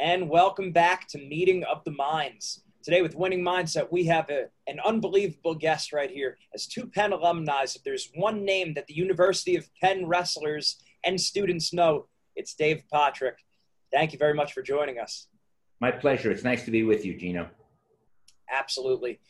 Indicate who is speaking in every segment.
Speaker 1: And welcome back to Meeting of the Minds. Today, with Winning Mindset, we have a, an unbelievable guest right here. As two Penn alumni, if there's one name that the University of Penn wrestlers and students know, it's Dave Pottruck. Thank you very much for joining us.
Speaker 2: My pleasure. It's nice to be with you, Gino.
Speaker 1: Absolutely.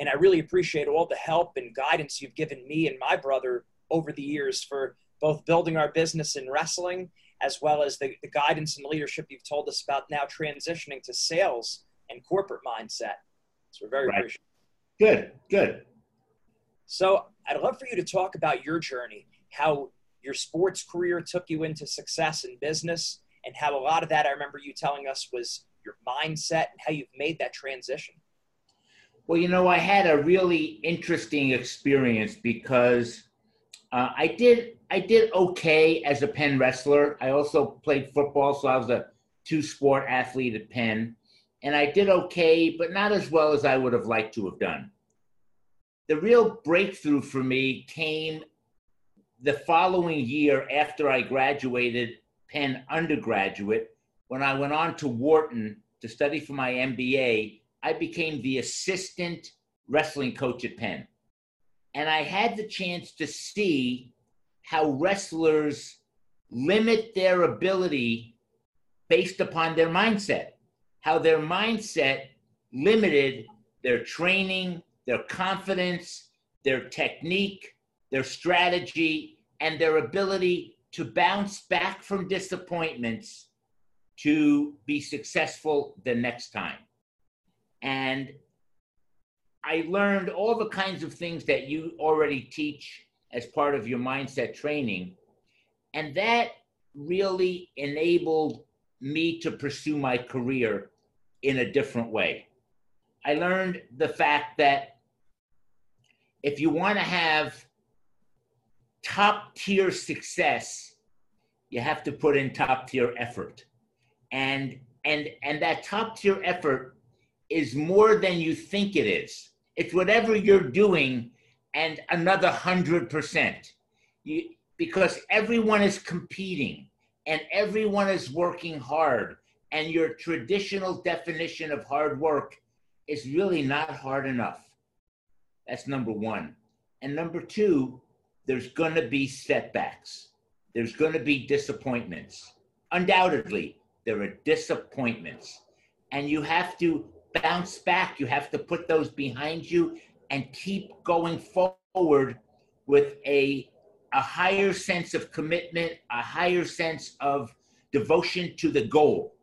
Speaker 1: And I really appreciate all the help and guidance you've given me and my brother over the years for both building our business in wrestling as well as the, the guidance and leadership you've told us about now transitioning to sales and corporate mindset. So we're very
Speaker 2: Right.
Speaker 1: appreciative.
Speaker 2: Good, good.
Speaker 1: So I'd love for you to talk about your journey, how your sports career took you into success in business, and how a lot of that I remember you telling us was your mindset and how you've made that transition.
Speaker 2: Well, you know, I had a really interesting experience because uh, I did I did okay as a Penn wrestler. I also played football, so I was a two sport athlete at Penn, and I did okay, but not as well as I would have liked to have done. The real breakthrough for me came the following year after I graduated Penn undergraduate. When I went on to Wharton to study for my MBA, I became the assistant wrestling coach at Penn. And I had the chance to see how wrestlers limit their ability based upon their mindset, how their mindset limited their training, their confidence, their technique, their strategy, and their ability to bounce back from disappointments to be successful the next time. And I learned all the kinds of things that you already teach as part of your mindset training. And that really enabled me to pursue my career in a different way. I learned the fact that if you want to have top tier success, you have to put in top tier effort. And and and that top tier effort is more than you think it is. It's whatever you're doing and another hundred percent. You because everyone is competing and everyone is working hard. And your traditional definition of hard work is really not hard enough. That's number one. And number two, there's going to be setbacks. There's going to be disappointments. Undoubtedly, there are disappointments. And you have to bounce back. You have to put those behind you and keep going forward with a, a higher sense of commitment, a higher sense of devotion to the goal.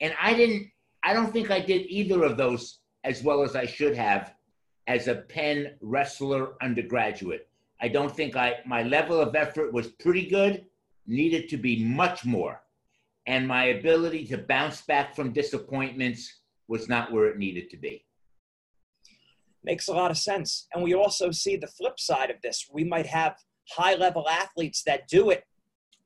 Speaker 2: And I didn't, I don't think I did either of those as well as I should have as a Penn wrestler undergraduate. I don't think I my level of effort was pretty good, needed to be much more. And my ability to bounce back from disappointments was not where it needed to be.
Speaker 1: Makes a lot of sense. And we also see the flip side of this. We might have high level athletes that do it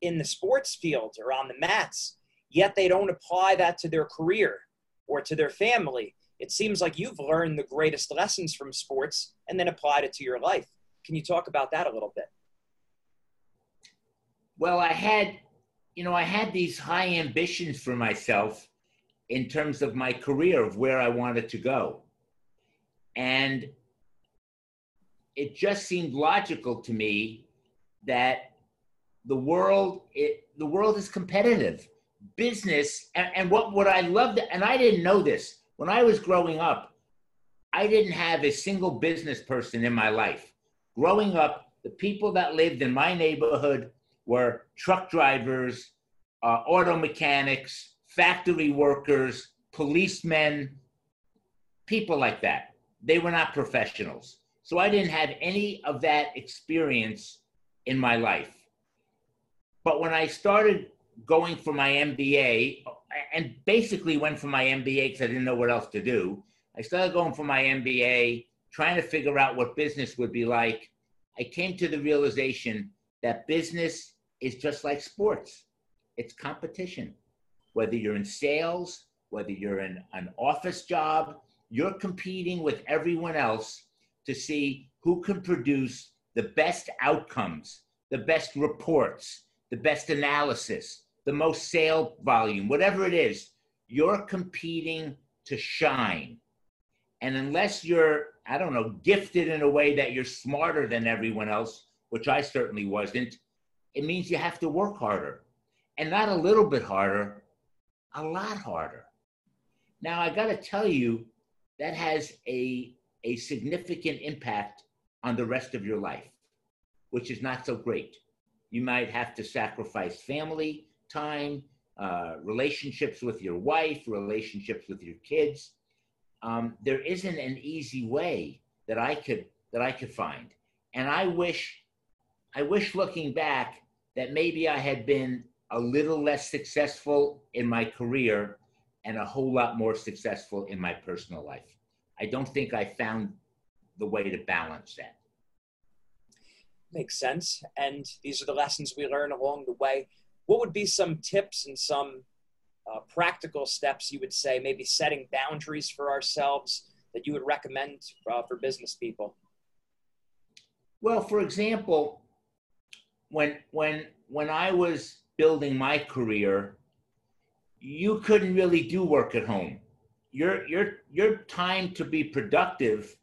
Speaker 1: in the sports field or on the mats, yet they don't apply that to their career or to their family. It seems like you've learned the greatest lessons from sports and then applied it to your life. Can you talk about that a little bit?
Speaker 2: Well, I had, you know, I had these high ambitions for myself in terms of my career, of where I wanted to go. And it just seemed logical to me that the world, it, the world is competitive. Business, and, and what, what I loved, and I didn't know this, when I was growing up, I didn't have a single business person in my life. Growing up, the people that lived in my neighborhood were truck drivers, uh, auto mechanics, factory workers, policemen, people like that. They were not professionals. So I didn't have any of that experience in my life. But when I started going for my MBA, and basically went for my MBA because I didn't know what else to do, I started going for my MBA, trying to figure out what business would be like. I came to the realization that business is just like sports it's competition. Whether you're in sales, whether you're in an office job, you're competing with everyone else to see who can produce the best outcomes, the best reports, the best analysis, the most sale volume, whatever it is. You're competing to shine. And unless you're, I don't know, gifted in a way that you're smarter than everyone else, which I certainly wasn't, it means you have to work harder. And not a little bit harder, a lot harder. Now, I got to tell you, that has a, a significant impact on the rest of your life, which is not so great. You might have to sacrifice family time, uh, relationships with your wife, relationships with your kids. Um, there isn't an easy way that I could that I could find, and I wish, I wish looking back that maybe I had been a little less successful in my career and a whole lot more successful in my personal life. I don't think I found the way to balance that.
Speaker 1: Makes sense. And these are the lessons we learn along the way. What would be some tips and some uh, practical steps you would say, maybe setting boundaries for ourselves that you would recommend uh, for business people?
Speaker 2: Well, for example, when when when I was building my career, you couldn't really do work at home. Your your your time to be productive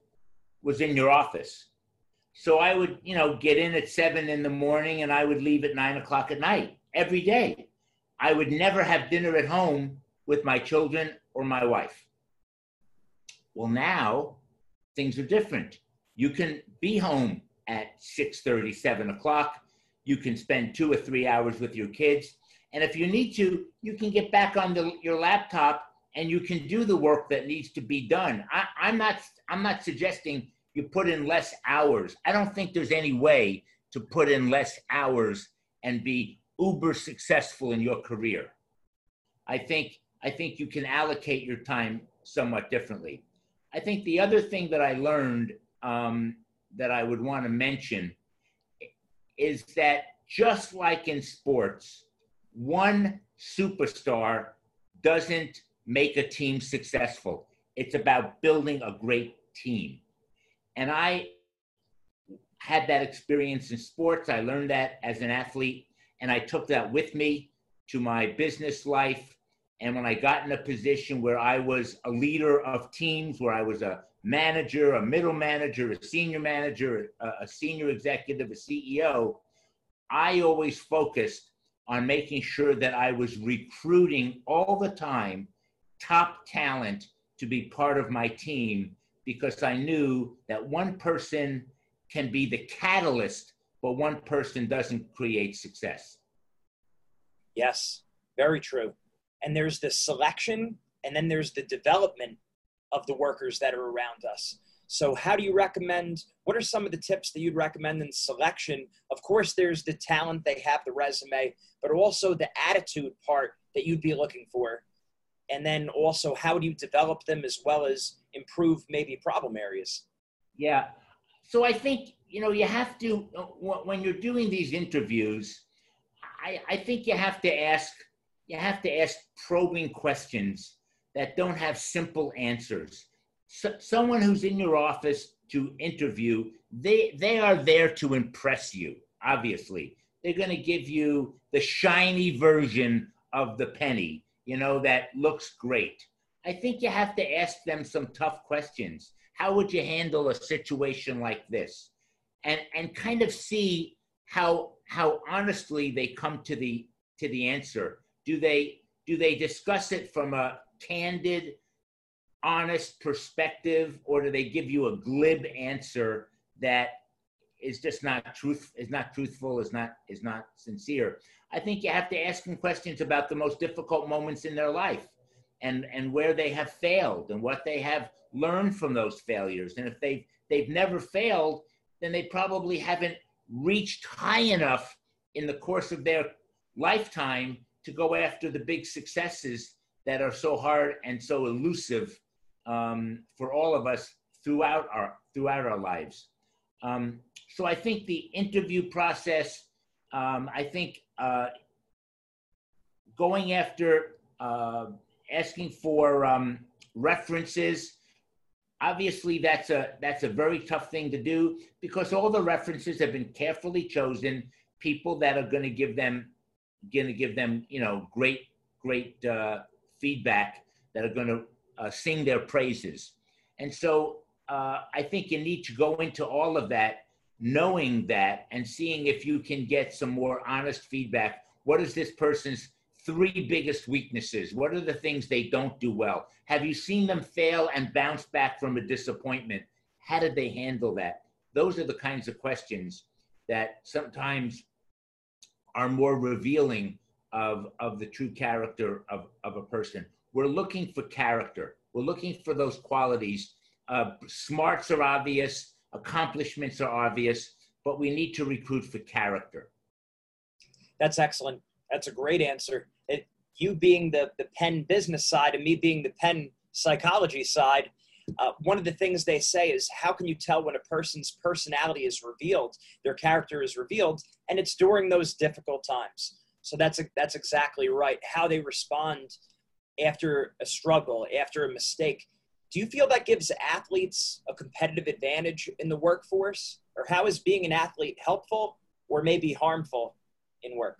Speaker 2: was in your office. So I would, you know, get in at seven in the morning and I would leave at nine o'clock at night every day. I would never have dinner at home with my children or my wife. Well, now things are different. You can be home at 6 30, 7 o'clock. You can spend two or three hours with your kids. And if you need to, you can get back on the, your laptop and you can do the work that needs to be done. I, I'm not I'm not suggesting you put in less hours. I don't think there's any way to put in less hours and be uber successful in your career. I think I think you can allocate your time somewhat differently. I think the other thing that I learned um, that I would want to mention is that just like in sports, one superstar doesn't make a team successful. It's about building a great team. And I had that experience in sports. I learned that as an athlete, and I took that with me to my business life. And when I got in a position where I was a leader of teams, where I was a manager, a middle manager, a senior manager, a, senior executive, a CEO, I always focused on making sure that I was recruiting all the time top talent to be part of my team because I knew that one person can be the catalyst, but one person doesn't create success.
Speaker 1: Yes, very true. And there's the selection, and then there's the development of the workers that are around us. So, how do you recommend? What are some of the tips that you'd recommend in selection? Of course, there's the talent, they have the resume, but also the attitude part that you'd be looking for. And then also, how do you develop them as well as improve maybe problem areas?
Speaker 2: Yeah. So, I think, you know, you have to, when you're doing these interviews, I, I think you have to ask you have to ask probing questions that don't have simple answers. So, someone who's in your office to interview, they they are there to impress you. Obviously, they're going to give you the shiny version of the penny, you know, that looks great. I think you have to ask them some tough questions. How would you handle a situation like this? And and kind of see how how honestly they come to the to the answer. Do they do they discuss it from a candid, honest perspective, or do they give you a glib answer that is just not truth is not truthful, is not is not sincere? I think you have to ask them questions about the most difficult moments in their life and and where they have failed and what they have learned from those failures. And if they've they've never failed, then they probably haven't reached high enough in the course of their lifetime to go after the big successes that are so hard and so elusive um, for all of us throughout our throughout our lives. Um, so I think the interview process, um, I think uh, going after uh, asking for um, references. Obviously, that's a that's a very tough thing to do because all the references have been carefully chosen. People that are going to give them going to give them you know great great uh, feedback that are going to uh, sing their praises. And so uh, I think you need to go into all of that, knowing that and seeing if you can get some more honest feedback. What is this person's three biggest weaknesses? What are the things they don't do well? Have you seen them fail and bounce back from a disappointment? How did they handle that? Those are the kinds of questions that sometimes are more revealing of, of the true character of, of a person. We're looking for character. We're looking for those qualities. Uh, smarts are obvious, accomplishments are obvious, but we need to recruit for character.
Speaker 1: That's excellent. That's a great answer. It, you being the, the Penn business side and me being the Penn psychology side, uh, one of the things they say is how can you tell when a person's personality is revealed, their character is revealed, and it's during those difficult times. So that's a, that's exactly right. How they respond after a struggle, after a mistake. Do you feel that gives athletes a competitive advantage in the workforce, or how is being an athlete helpful or maybe harmful in work?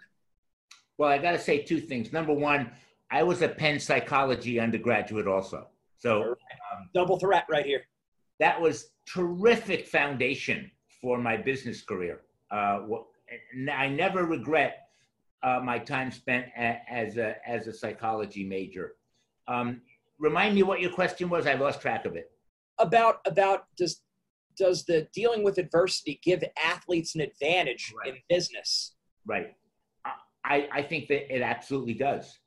Speaker 2: Well, I got to say two things. Number one, I was a Penn psychology undergraduate also. So
Speaker 1: um, double threat right here.
Speaker 2: That was terrific foundation for my business career. Uh, I never regret uh, my time spent a, as a as a psychology major. Um, remind me what your question was. I lost track of it.
Speaker 1: About about does does the dealing with adversity give athletes an advantage right. in business?
Speaker 2: Right. I, I think that it absolutely does.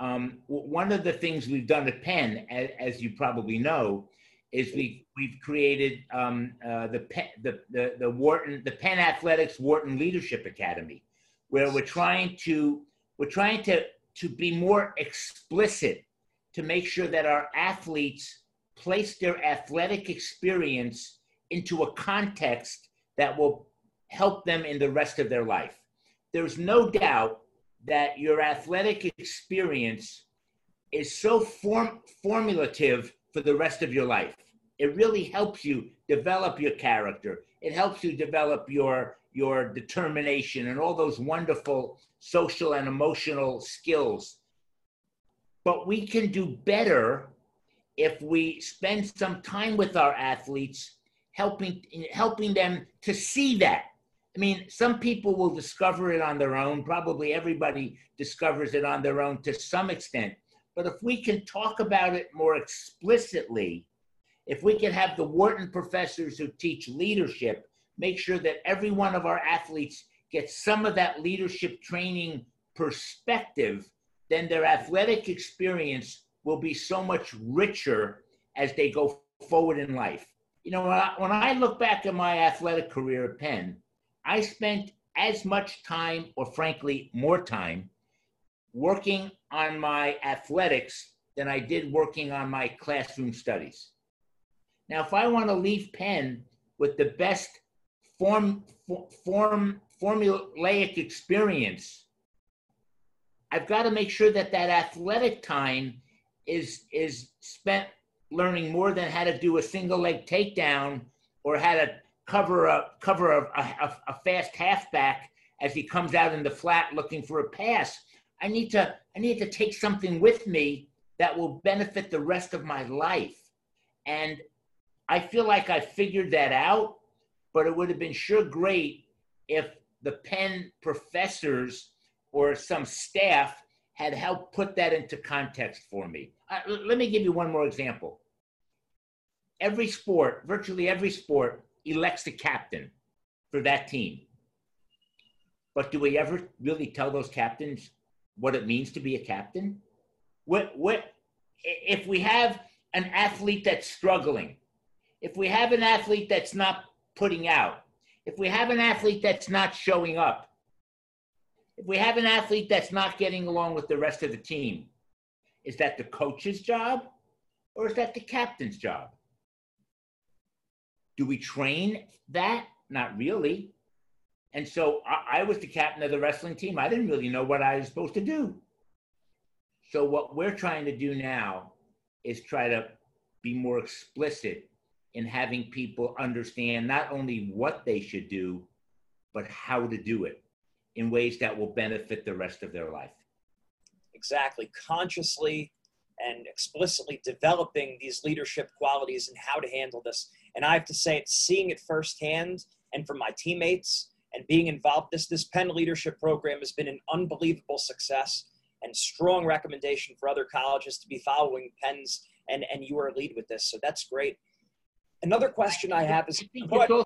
Speaker 2: Um, one of the things we've done at Penn, as, as you probably know, is we we've created um, uh, the, Penn, the the the Wharton the Penn Athletics Wharton Leadership Academy, where we're trying to we're trying to to be more explicit to make sure that our athletes place their athletic experience into a context that will help them in the rest of their life there's no doubt that your athletic experience is so form, formulative for the rest of your life. It really helps you develop your character. It helps you develop your your determination and all those wonderful social and emotional skills. But we can do better if we spend some time with our athletes helping helping them to see that I mean, some people will discover it on their own. Probably everybody discovers it on their own to some extent. But if we can talk about it more explicitly, if we can have the Wharton professors who teach leadership make sure that every one of our athletes gets some of that leadership training perspective, then their athletic experience will be so much richer as they go forward in life. You know, when I, when I look back at my athletic career at Penn, I spent as much time, or frankly, more time, working on my athletics than I did working on my classroom studies. Now, if I want to leave Penn with the best form, form, formulaic experience I've got to make sure that that athletic time is is spent learning more than how to do a single leg takedown or how to cover a cover a, a, a fast halfback as he comes out in the flat looking for a pass. I need to I need to take something with me that will benefit the rest of my life. And I feel like I figured that out, but it would have been sure great if the Penn professors or some staff had helped put that into context for me. Uh, let me give you one more example. Every sport, virtually every sport, elects a captain for that team. But do we ever really tell those captains what it means to be a captain? What, what, if we have an athlete that's struggling, if we have an athlete that's not putting out, if we have an athlete that's not showing up, if we have an athlete that's not getting along with the rest of the team, is that the coach's job or is that the captain's job? Do we train that? Not really. And so I, I, was the captain of the wrestling team. I didn't really know what I was supposed to do. So what we're trying to do now is try to be more explicit in having people understand not only what they should do, but how to do it in ways that will benefit the rest of their life.
Speaker 1: Exactly. Consciously and explicitly developing these leadership qualities and how to handle this. And I have to say, it's seeing it firsthand and from my teammates and being involved. This this Penn leadership program has been an unbelievable success and strong recommendation for other colleges to be following Penn's and and you are lead with this. So that's great. Another question I have is
Speaker 2: I think, also,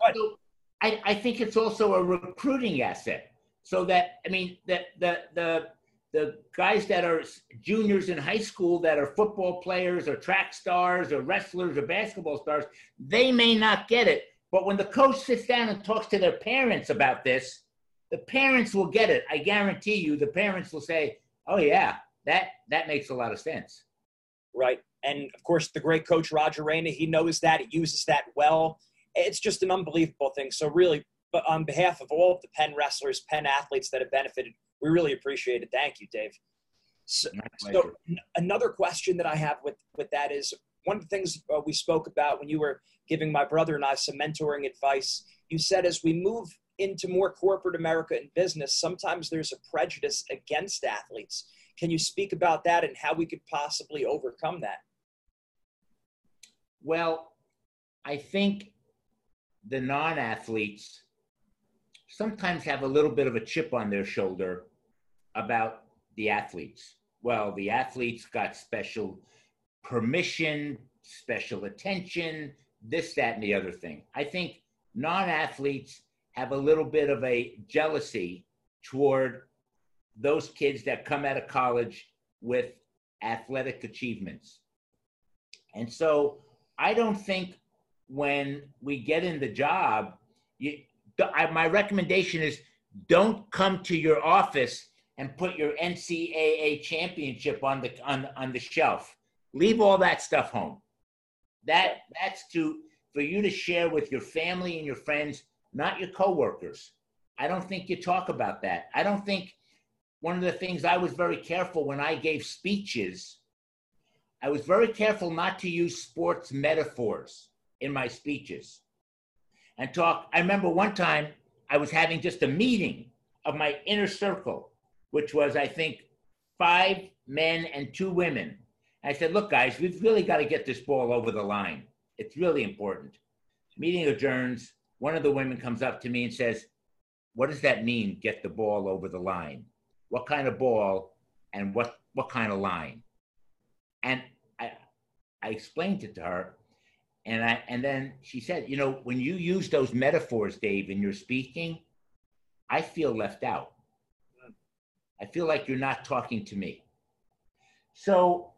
Speaker 2: I, I think it's also a recruiting asset. So that I mean that the the the guys that are juniors in high school that are football players or track stars or wrestlers or basketball stars, they may not get it. But when the coach sits down and talks to their parents about this, the parents will get it. I guarantee you, the parents will say, "Oh yeah, that that makes a lot of sense."
Speaker 1: Right, and of course, the great coach Roger Reina, he knows that, he uses that well. It's just an unbelievable thing. So really, but on behalf of all of the Penn wrestlers, Penn athletes that have benefited we really appreciate it. Thank you, Dave. So, so another question that I have with with that is one of the things uh, we spoke about when you were giving my brother and I some mentoring advice. You said as we move into more corporate America and business, sometimes there's a prejudice against athletes. Can you speak about that and how we could possibly overcome that?
Speaker 2: Well, I think the non athletes sometimes have a little bit of a chip on their shoulder about the athletes. Well, the athletes got special permission, special attention, this, that, and the other thing. I think non athletes have a little bit of a jealousy toward those kids that come out of college with athletic achievements. And so I don't think when we get in the job, you, I, my recommendation is don't come to your office and put your NCAA championship on the on, on the shelf. Leave all that stuff home. That that's to for you to share with your family and your friends, not your coworkers. I don't think you talk about that. I don't think one of the things I was very careful when I gave speeches, I was very careful not to use sports metaphors in my speeches and talk. I remember one time I was having just a meeting of my inner circle which was, I think, five men and two women. I said, look, guys, we've really got to get this ball over the line. It's really important. Meeting adjourns. One of the women comes up to me and says, what does that mean, get the ball over the line? What kind of ball and what, what kind of line? And I, I explained it to her. And, I, and then she said, you know, when you use those metaphors, Dave, in your speaking, I feel left out. I feel like you're not talking to me. So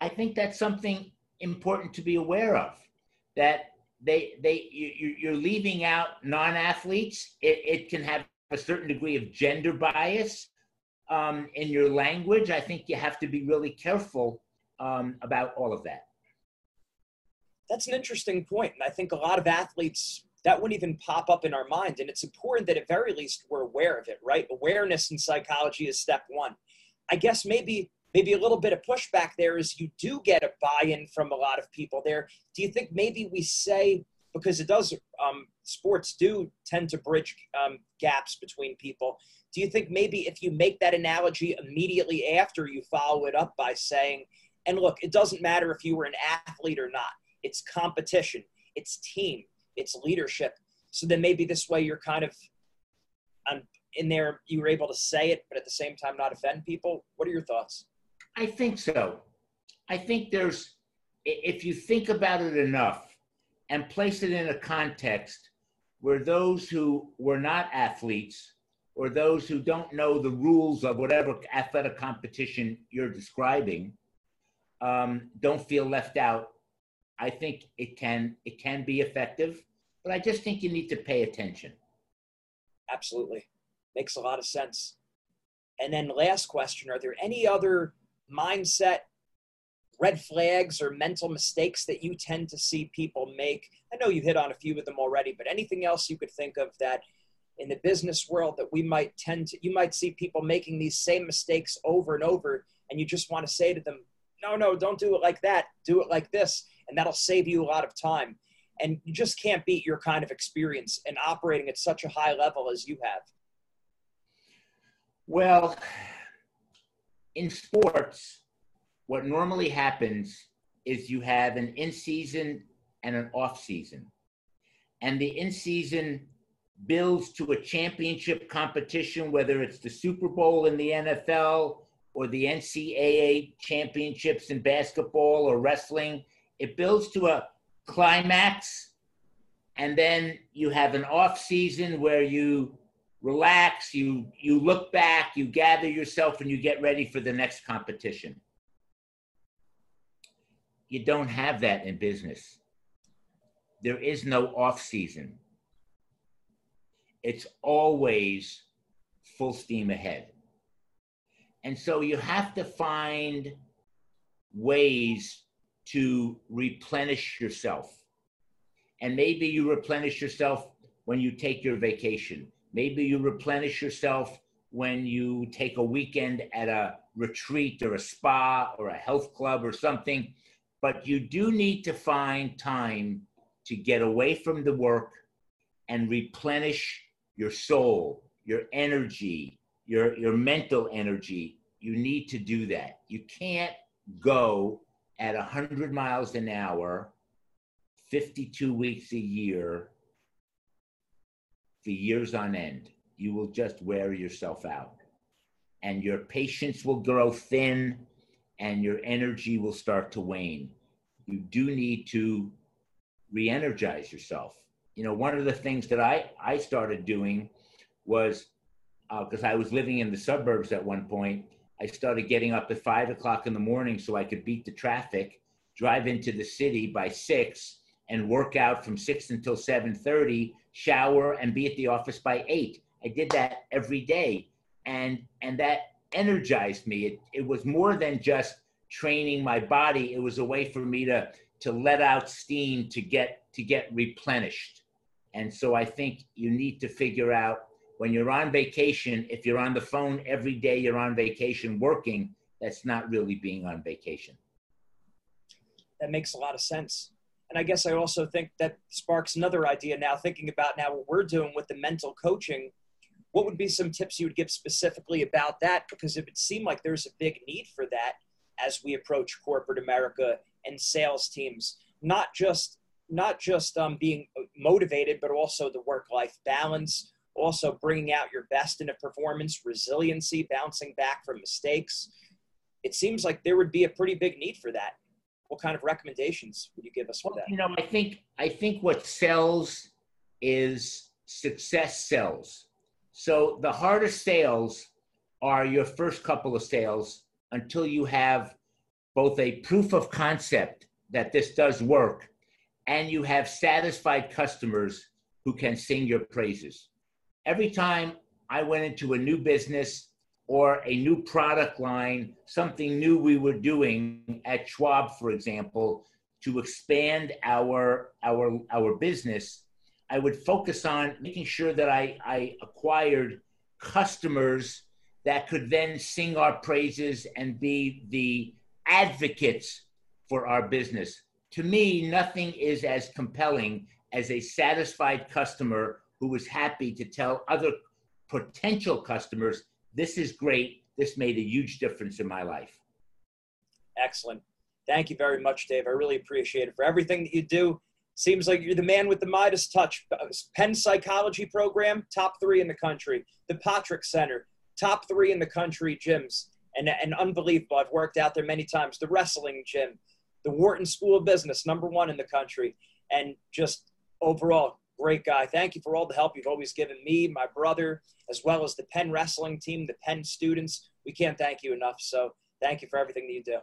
Speaker 2: I think that's something important to be aware of that they they you, you're leaving out non-athletes it, it can have a certain degree of gender bias um, in your language i think you have to be really careful um, about all of that
Speaker 1: that's an interesting point and i think a lot of athletes that wouldn't even pop up in our mind. And it's important that at very least we're aware of it, right? Awareness in psychology is step one. I guess maybe maybe a little bit of pushback there is you do get a buy-in from a lot of people there. Do you think maybe we say because it does um, sports do tend to bridge um, gaps between people. Do you think maybe if you make that analogy immediately after you follow it up by saying, and look, it doesn't matter if you were an athlete or not. It's competition, it's team, it's leadership. So then maybe this way you're kind of um, in there, you were able to say it, but at the same time not offend people. What are your thoughts?
Speaker 2: I think so. I think there's, if you think about it enough and place it in a context where those who were not athletes or those who don't know the rules of whatever athletic competition you're describing um, don't feel left out. I think it can it can be effective, but I just think you need to pay attention.
Speaker 1: Absolutely, makes a lot of sense. And then last question: Are there any other mindset red flags or mental mistakes that you tend to see people make? I know you hit on a few of them already, but anything else you could think of that in the business world that we might tend to, you might see people making these same mistakes over and over, and you just want to say to them, no, no, don't do it like that. Do it like this. And that'll save you a lot of time. And you just can't beat your kind of experience and operating at such a high level as you have.
Speaker 2: Well, in sports, what normally happens is you have an in season and an off season. And the in season builds to a championship competition, whether it's the Super Bowl in the NFL or the NCAA championships in basketball or wrestling. It builds to a climax. And then you have an off season where you relax, you, you look back, you gather yourself, and you get ready for the next competition you don't have that in business. There is no off season. It's always full steam ahead. And so you have to find ways to replenish yourself. And maybe you replenish yourself when you take your vacation. Maybe you replenish yourself when you take a weekend at a retreat or a spa or a health club or something but you do need to find time to get away from the work and replenish your soul, your energy, your, your mental energy. You need to do that. You can't go at 100 miles an hour, 52 weeks a year, for years on end. You will just wear yourself out. And your patience will grow thin and your energy will start to wane. You do need to re energize yourself. You know, one of the things that I, I started doing was because uh, I was living in the suburbs at one point, I started getting up at five o'clock in the morning so I could beat the traffic, drive into the city by six, and work out from six until seven thirty, shower, and be at the office by eight. I did that every day, and and that energized me. It, it was more than just training my body. It was a way for me to to let out steam to get to get replenished. And so I think you need to figure out when you're on vacation, if you're on the phone every day you're on vacation working, that's not really being on vacation.
Speaker 1: That makes a lot of sense. And I guess I also think that sparks another idea now, thinking about now what we're doing with the mental coaching what would be some tips you would give specifically about that? Because it would seem like there's a big need for that as we approach corporate America and sales teams, not just not just um, being motivated, but also the work-life balance, also bringing out your best in a performance, resiliency, bouncing back from mistakes. It seems like there would be a pretty big need for that. What kind of recommendations would you give us for that?
Speaker 2: You know, I think I think what sells is success sells. So the hardest sales are your first couple of sales until you have both a proof of concept that this does work and you have satisfied customers who can sing your praises. Every time I went into a new business or a new product line, something new we were doing at Schwab, for example, to expand our, our, our business, I would focus on making sure that I, I acquired customers that could then sing our praises and be the advocates for our business. To me, nothing is as compelling as a satisfied customer who is happy to tell other potential customers, this is great. This made a huge difference in my life.
Speaker 1: Excellent. Thank you very much, Dave. I really appreciate it for everything that you do. Seems like you're the man with the Midas touch. Penn Psychology Program, top three in the country. The Pottruck Center, top three in the country gyms. And, and unbelievable. I've worked out there many times. The wrestling gym, the Wharton School of Business, number one in the country. And just overall, great guy. Thank you for all the help you've always given me, my brother, as well as the Penn wrestling team, the Penn students. We can't thank you enough. So thank you for everything that you do.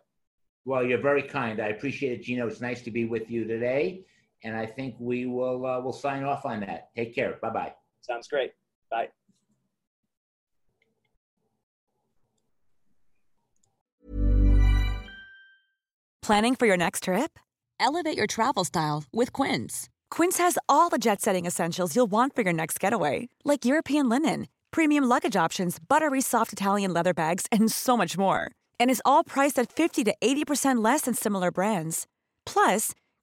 Speaker 2: Well, you're very kind. I appreciate it, Gino. It's nice to be with you today, and I think we will uh, will sign off on that. Take care. Bye bye.
Speaker 1: Sounds great. Bye.
Speaker 3: Planning for your next trip?
Speaker 4: Elevate your travel style with Quince.
Speaker 3: Quince has all the jet-setting essentials you'll want for your next getaway, like European linen, premium luggage options, buttery soft Italian leather bags, and so much more and is all priced at 50 to 80% less than similar brands. Plus,